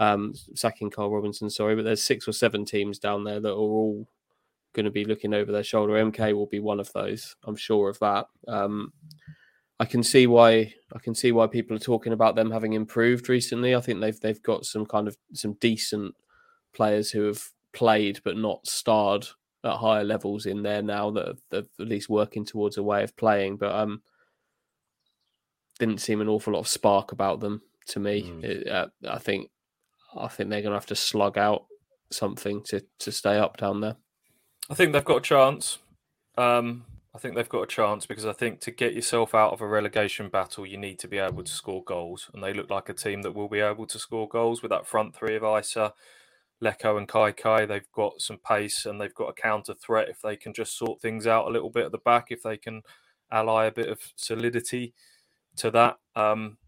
um, sacking Carl Robinson. Sorry, but there's six or seven teams down there that are all going to be looking over their shoulder. MK will be one of those. I'm sure of that. Um, I can see why I can see why people are talking about them having improved recently. I think they've they've got some kind of some decent players who have played but not starred at higher levels in there now that are, at least working towards a way of playing. But um, didn't seem an awful lot of spark about them to me. Mm. It, uh, I think I think they're going to have to slug out something to to stay up down there. I think they've got a chance. Um, I think they've got a chance because I think to get yourself out of a relegation battle, you need to be able to score goals, and they look like a team that will be able to score goals with that front three of Eisa, Leko, and Kaikai. They've got some pace and they've got a counter threat if they can just sort things out a little bit at the back. If they can ally a bit of solidity to that, um,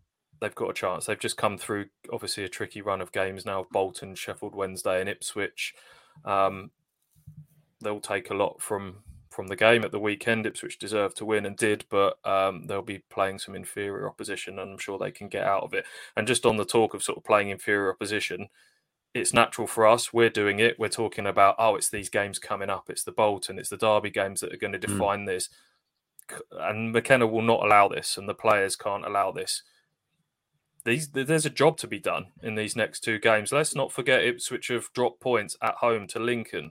they've got a chance. They've just come through obviously a tricky run of games now Bolton, Sheffield Wednesday, and Ipswich. Um, they'll take a lot from from the game at the weekend. Ipswich deserved to win and did, but um, they'll be playing some inferior opposition, and I'm sure they can get out of it. And just on the talk of sort of playing inferior opposition, it's natural for us. We're doing it. We're talking about oh, it's these games coming up. It's the Bolton, it's the Derby games that are going to hmm. define mm. this. And McKenna will not allow this, and the players can't allow this. These, there's a job to be done in these next two games. Let's not forget Ipswich have dropped points at home to Lincoln,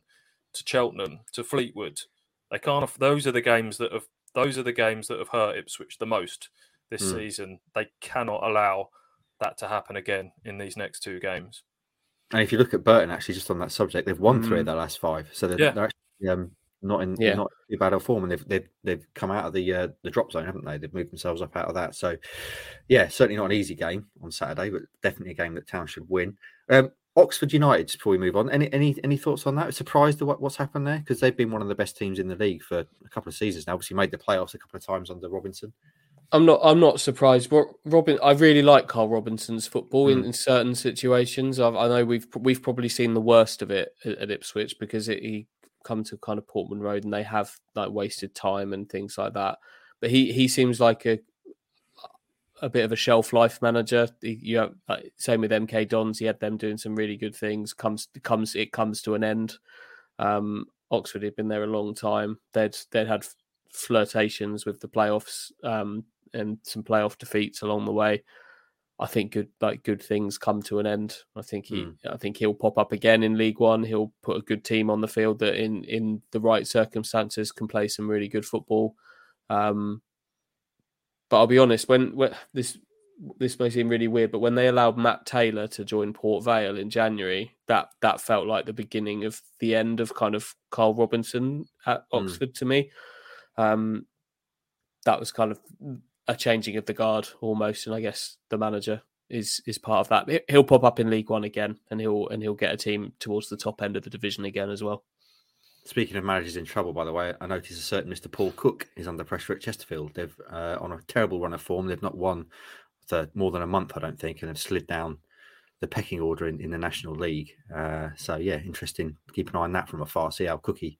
to Cheltenham, to Fleetwood, they can't. Those are the games that have. Those are the games that have hurt Ipswich the most this mm. season. They cannot allow that to happen again in these next two games. And if you look at Burton, actually, just on that subject, they've won mm. three of hmm. their last five, so they're, yeah. they're actually um, not in yeah. not too bad of form, and they've they've they've come out of the uh, the drop zone, haven't they? They've moved themselves up out of that. So, yeah, certainly not an easy game on Saturday, but definitely a game that Town should win. Um, Oxford United. Before we move on, any any any thoughts on that? Surprised at what, what's happened there because they've been one of the best teams in the league for a couple of seasons now. Obviously, made the playoffs a couple of times under Robinson. I'm not. I'm not surprised. Robin, I really like Carl Robinson's football mm. in, in, certain situations. I've, i know we've we've probably seen the worst of it at, at Ipswich because it, he come to kind of Portman Road and they have like wasted time and things like that. But he he seems like a a bit of a shelf life manager. You have, like, same with MK Dons. He had them doing some really good things. Comes comes it comes to an end. Um, Oxford had been there a long time. They'd they'd had flirtations with the playoffs um, and some playoff defeats along the way. I think good like good things come to an end. I think he mm. I think he'll pop up again in League One. He'll put a good team on the field that in in the right circumstances can play some really good football. Um, but I'll be honest, when, when this this may seem really weird, but when they allowed Matt Taylor to join Port Vale in January, that that felt like the beginning of the end of kind of Carl Robinson at hmm. Oxford mm. to me. Um, that was kind of a changing of the guard almost, and I guess the manager is is part of that. He'll pop up in League One again, and he'll and he'll get a team towards the top end of the division again as well. Speaking of managers in trouble, by the way, I noticed a certain Mr. Paul Cook is under pressure at Chesterfield. They've uh, on a terrible run of form. They've not won for more than a month, I don't think, and have slid down the pecking order in, in the National League. Uh, so yeah, interesting. Keep an eye on that from afar. See how Cookie,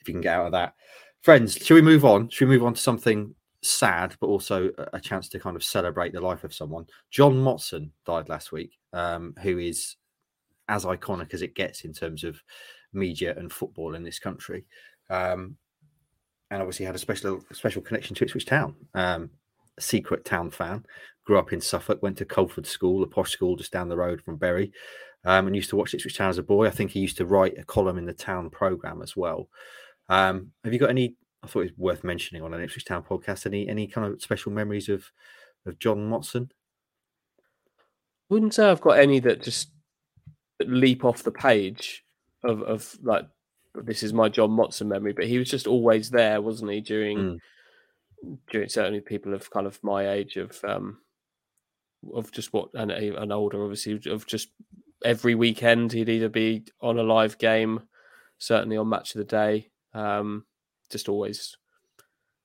if you can get out of that. Friends, should we move on? Should we move on to something sad, but also a chance to kind of celebrate the life of someone? John Motson died last week, um, who is as iconic as it gets in terms of media and football in this country. Um, and obviously had a special special connection to Ipswich Town. Um, secret town fan. Grew up in Suffolk, went to Culford School, a posh school just down the road from Bury, um, and used to watch Ipswich Town as a boy. I think he used to write a column in the Town program as well. Um, have you got any? I thought it was worth mentioning on an Ipswich Town podcast. Any any kind of special memories of of John Motson? Wouldn't say I've got any that just leap off the page of of like this is my John Motson memory, but he was just always there, wasn't he? During Mm. during certainly people of kind of my age of um of just what and and older obviously of just every weekend he'd either be on a live game, certainly on match of the day, um, just always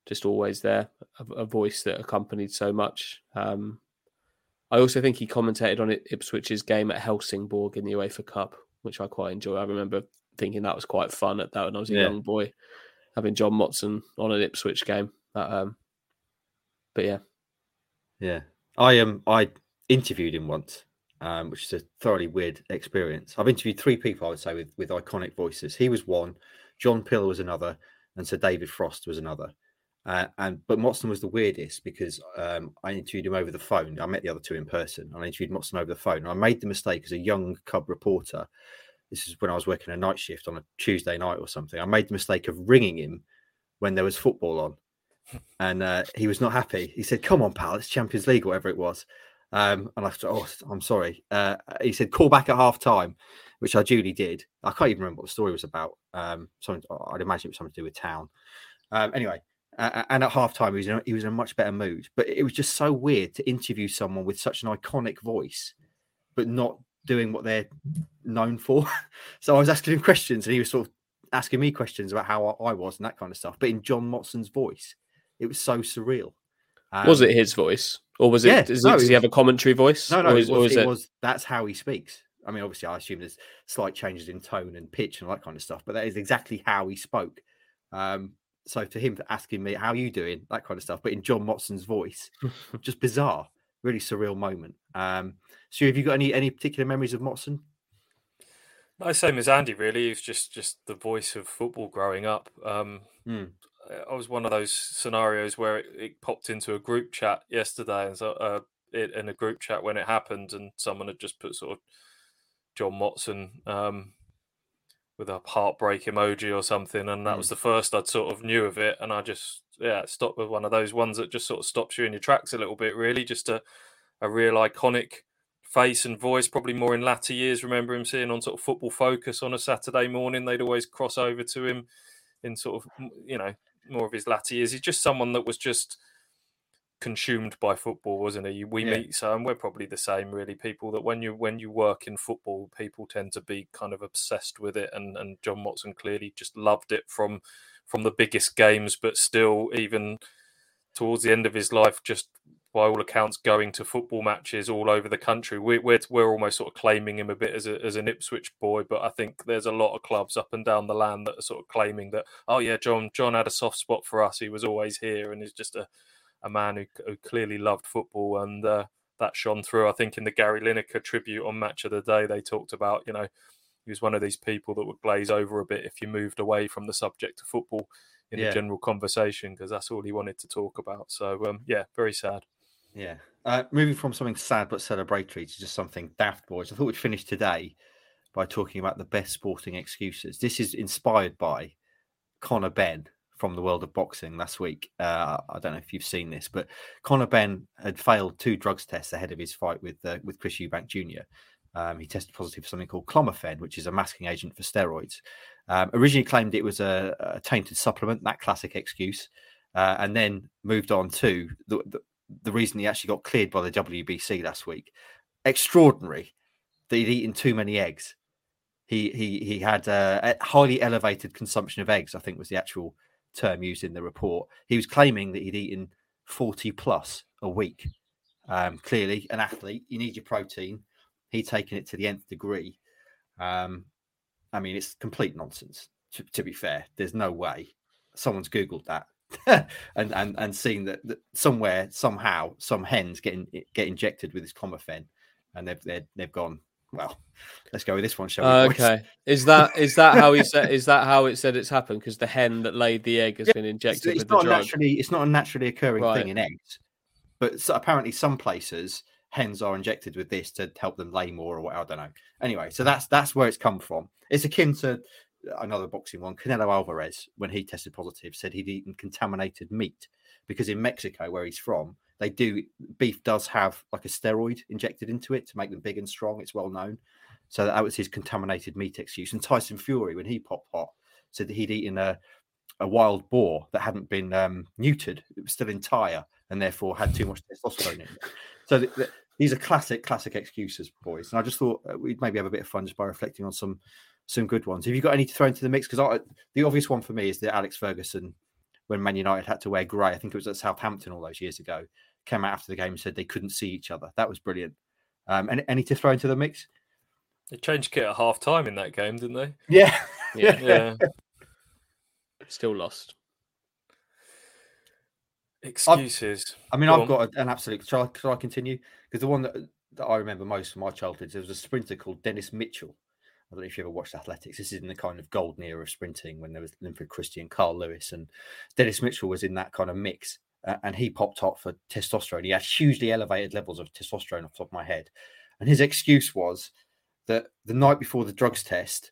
just always there, a, a voice that accompanied so much. Um, I also think he commentated on it, Ipswich's game at Helsingborg in the UEFA Cup, which I quite enjoy. I remember thinking that was quite fun at that when I was a Yeah. young boy, having John Motson on an Ipswich game. That, um, but yeah, Yeah, I um I interviewed him once, um, which is a thoroughly weird experience. I've interviewed three people, I would say, with with iconic voices. He was one, John Peel was another, and Sir David Frost was another. Uh, and but Motson was the weirdest because um, I interviewed him over the phone. I met the other two in person, I interviewed Motson over the phone. And I made the mistake as a young cub reporter. This is when I was working a night shift on a Tuesday night or something. I made the mistake of ringing him when there was football on, and uh, he was not happy. He said, "Come on, pal, it's Champions League, whatever it was." Um, and I said, "Oh, I'm sorry." Uh, he said, "Call back at half time," which I duly did. I can't even remember what the story was about. Um, something I'd imagine it was something to do with town. Um, anyway, uh, and at half time, he was in a, he was in a much better mood. But it was just so weird to interview someone with such an iconic voice, but not doing what they're known for. so I was asking him questions, and he was sort of asking me questions about how I I was and that kind of stuff, but in John Motson's voice. It was so surreal. was Um, it his voice or was it? yeah, does, no, it, does he have a commentary voice? No, no, or it is, was, or is it it? was that's how he speaks. I mean, obviously, I assume there's slight changes in tone and pitch and all that kind of stuff, but that is exactly how he spoke. Um, so to him asking me how you doing, that kind of stuff, but in John Motson's voice, just bizarre, really surreal moment. Um, so have you got any any particular memories of Motson? No, same as Andy. Really, was just just the voice of football growing up. Um, Mm. I was one of those scenarios where it, it popped into a group chat yesterday, and so uh, it, in a group chat when it happened, and someone had just put sort of John Motson um, with a heartbreak emoji or something, and that was the first I'd sort of knew of it, and I just yeah it stopped with one of those ones that just sort of stops you in your tracks a little bit, really, just a a real iconic face and voice. Probably more in latter years. Remember him seeing on sort of Football Focus on a Saturday morning. They'd always cross over to him in sort of you know more of his latter years. He's just someone that was just consumed by football, wasn't he? We Yeah. meet so, and we're probably the same, really. People that when you when you work in football, people tend to be kind of obsessed with it, and and John Motson clearly just loved it from from the biggest games, but still even towards the end of his life, just by all accounts, going to football matches all over the country. We, we're we're almost sort of claiming him a bit as a, as an Ipswich boy, but I think there's a lot of clubs up and down the land that are sort of claiming that, oh yeah, John John had a soft spot for us. He was always here, and is just a a man who, who clearly loved football, and uh, that shone through. I think in the Gary Lineker tribute on Match of the Day, they talked about you know he was one of these people that would glaze over a bit if you moved away from the subject of football in Yeah. the general conversation because that's all he wanted to talk about. So um, yeah, very sad. Yeah. Uh, moving from something sad but celebratory to just something daft, boys. I thought we'd finish today by talking about the best sporting excuses. This is inspired by Conor Benn from the world of boxing last week. Uh, I don't know if you've seen this, but Conor Benn had failed two drugs tests ahead of his fight with uh, with Chris Eubank Jr. Um, he tested positive for something called clomiphene, which is a masking agent for steroids. Um, originally claimed it was a, a tainted supplement, that classic excuse, uh, and then moved on to the, the the reason he actually got cleared by the WBC last week. Extraordinary that he'd eaten too many eggs. He he he had uh, a highly elevated consumption of eggs. I think was the actual term used in the report. He was claiming that he'd eaten forty plus a week. Um, clearly, an athlete, you need your protein. He'd taken it to the nth degree. Um, I mean, it's complete nonsense. To, to be fair, there's no way someone's googled that and and and seen that, that somewhere somehow some hens get in, get injected with this clomiphene, and they've, they've gone. Well, let's go with this one, shall we? Okay, is that is that how he said? Is that how it said it's happened? Because the hen that laid the egg has Yeah, been injected it's with the not naturally it's not a naturally occurring Right. thing in eggs, but so apparently some places hens are injected with this to help them lay more or what I don't know. Anyway, so that's that's where it's come from. It's akin to another boxing one. Canelo Alvarez, when he tested positive, said he'd eaten contaminated meat because in Mexico, where he's from, they do beef does have like a steroid injected into it to make them big and strong. It's well known. So that was his contaminated meat excuse. And Tyson Fury, when he popped hot, said that he'd eaten a, a wild boar that hadn't been um, neutered. It was still entire and therefore had too much testosterone in it. So th- th- these are classic, classic excuses, boys. And I just thought uh, we'd maybe have a bit of fun just by reflecting on some some good ones. Have you got any to throw into the mix? Because the obvious one for me is that Alex Ferguson, when Man United had to wear grey, I think it was at Southampton all those years ago, came out after the game and said they couldn't see each other. That was brilliant. Um, any, any to throw into the mix? They changed kit at half time in that game, didn't they? Yeah. Yeah. Yeah. Still lost. Excuses. I mean, Go I've on. got an absolute. Shall I, shall I continue? Because the one that, that I remember most from my childhood, there was a sprinter called Dennis Mitchell. I don't know if you ever watched athletics. This is in the kind of golden era of sprinting when there was Linford Christie, Carl Lewis, and Dennis Mitchell was in that kind of mix. Uh, and he popped up for testosterone. He had hugely elevated levels of testosterone off the top of my head. And his excuse was that the night before the drugs test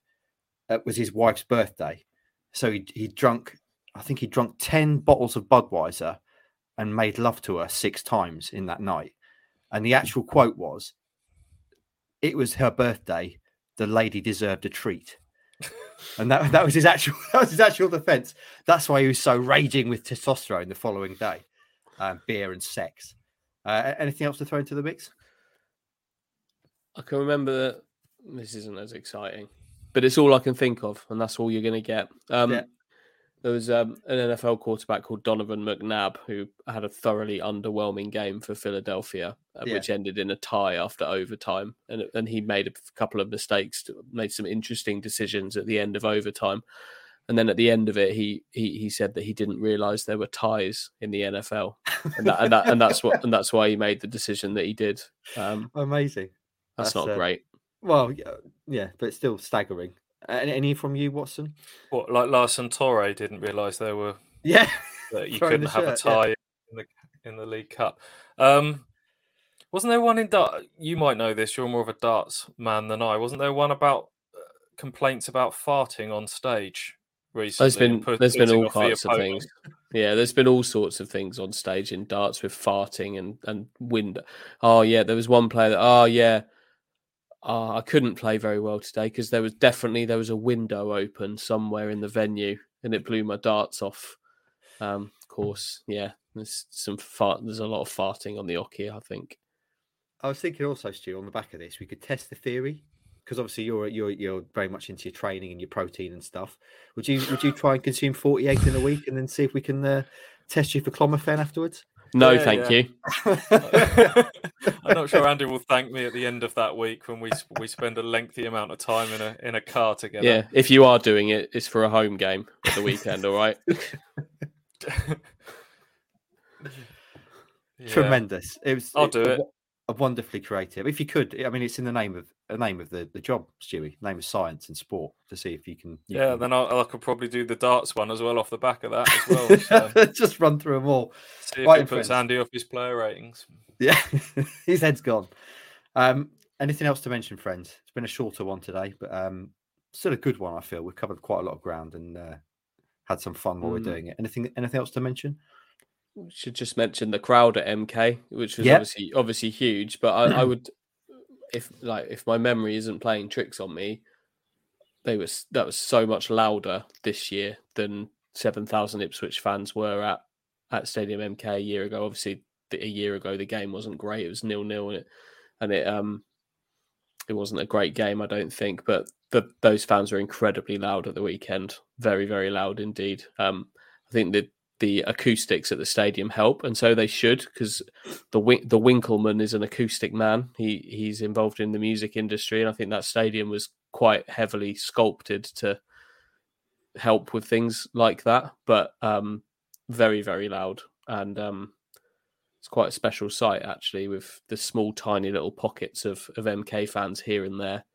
uh, was his wife's birthday. So he he drunk, I think he drunk 10 bottles of Budweiser and made love to her six times in that night. And the actual quote was, "It was her birthday. The lady deserved a treat." and that that was his actual that was his actual defense. That's why he was so raging with testosterone the following day, um, beer and sex. Uh, anything else to throw into the mix? I can remember that this isn't as exciting, but it's all I can think of, and that's all you're going to get. Um, Yeah. There was um, an NFL quarterback called Donovan McNabb who had a thoroughly underwhelming game for Philadelphia, uh, Yeah. which ended in a tie after overtime, and and he made a couple of mistakes, made some interesting decisions at the end of overtime. And then at the end of it, he he, he said that he didn't realize there were ties in the NFL, and that, and, that, and that's what and that's why he made the decision that he did. Um, Amazing. that's, That's, not uh, great. Well, yeah, yeah, but still staggering. Uh, Any, any from you, Watson? What, like Larson Torre didn't realise there were Yeah, that you couldn't the have a shirt, yeah. tie in the in the League Cup. Um, wasn't there one in dart? You might know this. You're more of a darts man than I. Wasn't there one about uh, complaints about farting on stage recently? There's been put- there's been all off kinds of things. Yeah, there's been all sorts of things on stage in darts with farting and and wind. Oh yeah, there was one player that oh yeah, oh, I couldn't play very well today because there was definitely there was a window open somewhere in the venue and it blew my darts off. Um, of course, yeah, there's some fart. There's a lot of farting on the hockey, I think. I was thinking also, Stu, on the back of this, we could test the theory because obviously you're you're you're very much into your training and your protein and stuff. Would you would you try and consume forty eggs in a week and then see if we can uh, test you for clomiphene afterwards? No, Yeah, thank yeah. you. I'm not sure Andy will thank me at the end of that week when we we spend a lengthy amount of time in a in a car together. Yeah, if you are doing it, it's for a home game at the weekend. all right. Yeah. Tremendous. It was. I'll do it. wo- a wonderfully creative. If you could, I mean, it's in the name of the name of the, the job, Stewie. Name of science and sport. To see if you can. you Yeah, can- then I, I could probably do the darts one as well off the back of that as well. So just run through them all. see if Right, it puts friends. Andy off his player ratings. Yeah, his head's gone. Um, anything else to mention, friends? It's been a shorter one today, but um, still a good one. I feel we've covered quite a lot of ground and uh, had some fun while we're Mm. doing it. Anything? Anything else to mention? We should just mention the crowd at MK, which was Yep. obviously obviously huge. But I, I would, if like if my memory isn't playing tricks on me, they was that was so much louder this year than seven thousand Ipswich fans were at at Stadium MK a year ago. Obviously, a year ago the game wasn't great; it was nil nil, and it and it um it wasn't a great game, I don't think. But the, those fans were incredibly loud at the weekend, very very loud indeed. Um, I think that the acoustics at the stadium help, and so they should, because the the Winkelman is an acoustic man. He he's involved in the music industry, and I think that stadium was quite heavily sculpted to help with things like that. But um, very very loud, and um, it's quite a special site actually, with the small tiny little pockets of of MK fans here and there,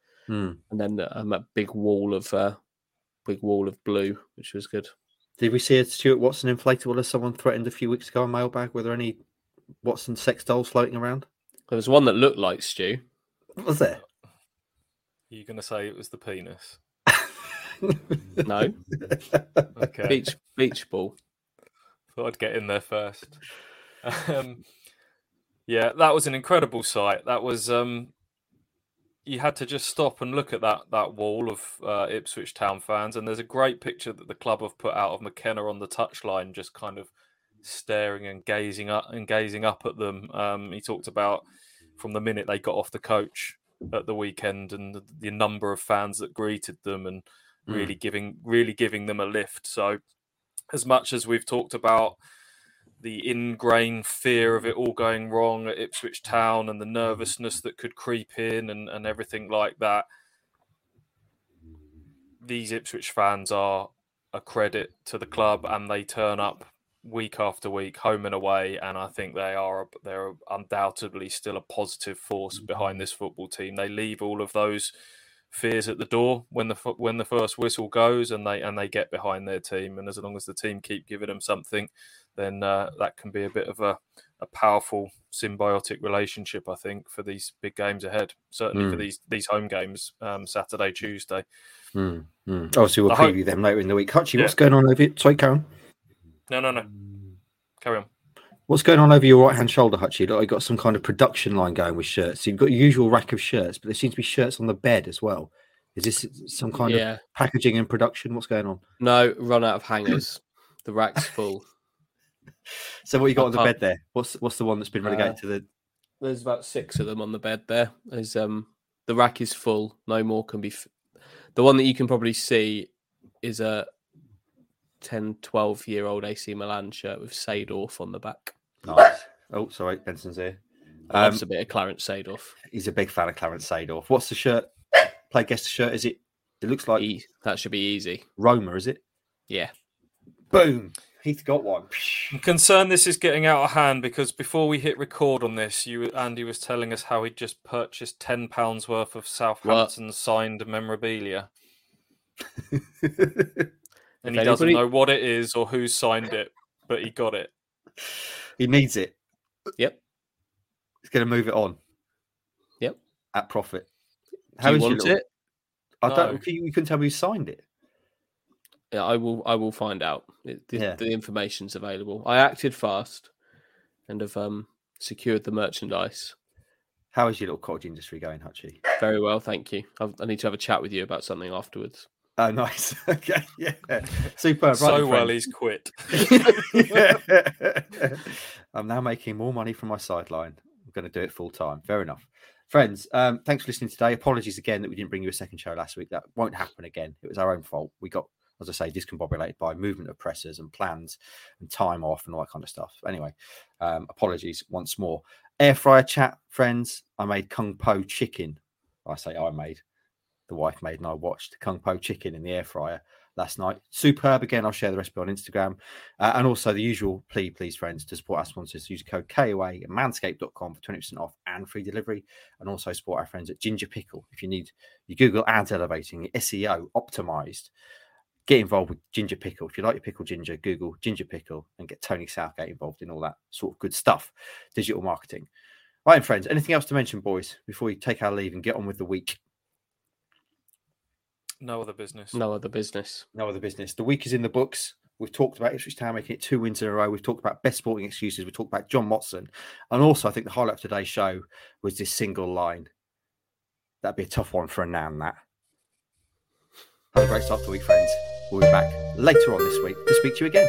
and then um, a big wall of uh, big wall of blue, which was good. Did we see a Stuart Watson inflatable as someone threatened a few weeks ago on mailbag? Were there any Watson sex dolls floating around? There was one that looked like Stu. Was there? Are you going to say it was the penis? No, Okay. beach beach ball. Thought I'd get in there first. Um, yeah, that was an incredible sight. That was, um, you had to just stop and look at that that wall of uh, Ipswich Town fans, and there's a great picture that the club have put out of McKenna on the touchline, just kind of staring and gazing up and gazing up at them. Um, he talked about from the minute they got off the coach at the weekend and the, the number of fans that greeted them and mm. really giving really giving them a lift. So, as much as we've talked about the ingrained fear of it all going wrong at Ipswich Town and the nervousness that could creep in and, and everything like that. These Ipswich fans are a credit to the club and they turn up week after week, home and away, and I think they are they're undoubtedly still a positive force behind this football team. They leave all of those fears at the door when the when the first whistle goes, and they and they get behind their team. And as long as the team keep giving them something, then uh, that can be a bit of a, a powerful symbiotic relationship, I think, for these big games ahead. Certainly mm. for hmm. these these home games, um, Saturday, Tuesday. Mm. Mm. Obviously, we'll I preview hope... them later in the week. Hutchie, yeah. what's going on over? Sorry, Karen. No, no, no. Carry on. What's going on over your right hand shoulder, Hutchie? Like, you got some kind of production line going with shirts. So you've got your usual rack of shirts, but there seems to be shirts on the bed as well. Is this some kind yeah. of packaging and production? What's going on? No, run out of hangers. the rack's full. so what you got on the bed there? What's what's the one that's been relegated uh, to the? There's about six of them on the bed there. There's um the rack is full. No more can be. F- the one that you can probably see is a 10, 12 year old AC Milan shirt with Seedorf on the back. Nice. Oh, sorry, Benson's here. Um, Loves a bit of Clarence Seedorf. He's a big fan of Clarence Seedorf. What's the shirt? Play guess the shirt. Is it? It looks like e- that should be easy. Roma, is it? Yeah. Boom. Heath got one. I'm concerned this is getting out of hand because before we hit record on this, you Andy was telling us how he'd just purchased ten pounds worth of Southampton what? signed memorabilia. and he anybody... doesn't know what it is or who signed it, but he got it. He needs it. Yep. He's going to move it on. Yep. At profit. How Do you want it? I don't. You couldn't tell me who signed it. Yeah, I will. I will find out. It, the, yeah. the information's available. I acted fast, and have um, secured the merchandise. How is your little cottage industry going, Hutchie? Very well, thank you. I've, i need to have a chat with you about something afterwards. Oh, nice. okay, yeah, super. so well, he's quit. I'm now making more money from my sideline. I'm going to do it full time. Fair enough. Friends, um, thanks for listening today. Apologies again that we didn't bring you a second show last week. That won't happen again. It was our own fault. We got, as I say, discombobulated by movement of pressers and plans and time off and all that kind of stuff. Anyway, um, apologies once more. Air fryer chat, friends. I made Kung Po chicken. I say I made. The wife made and I watched Kung Po chicken in the air fryer last night. Superb. Again, I'll share the recipe on Instagram. Uh, and also the usual plea, please, friends, to support our sponsors. Use code KOA at manscaped.com for 20% off and free delivery. And also support our friends at Ginger Pickle. If you need your Google ads elevating, SEO optimized, get involved with Ginger Pickle. If you like your pickle ginger, Google Ginger Pickle and get Tony Southgate involved in all that sort of good stuff, digital marketing. Right, friends, anything else to mention, boys, before we take our leave and get on with the week? No other business. No other business. No other business. The week is in the books. We've talked about Ipswich Town making it two wins in a row. We've talked about best sporting excuses. We've talked about John Motson. And also, I think the highlight of today's show was this single line. That'd be a tough one for a nan, that. Have a great start to the week, friends. We'll be back later on this week to speak to you again.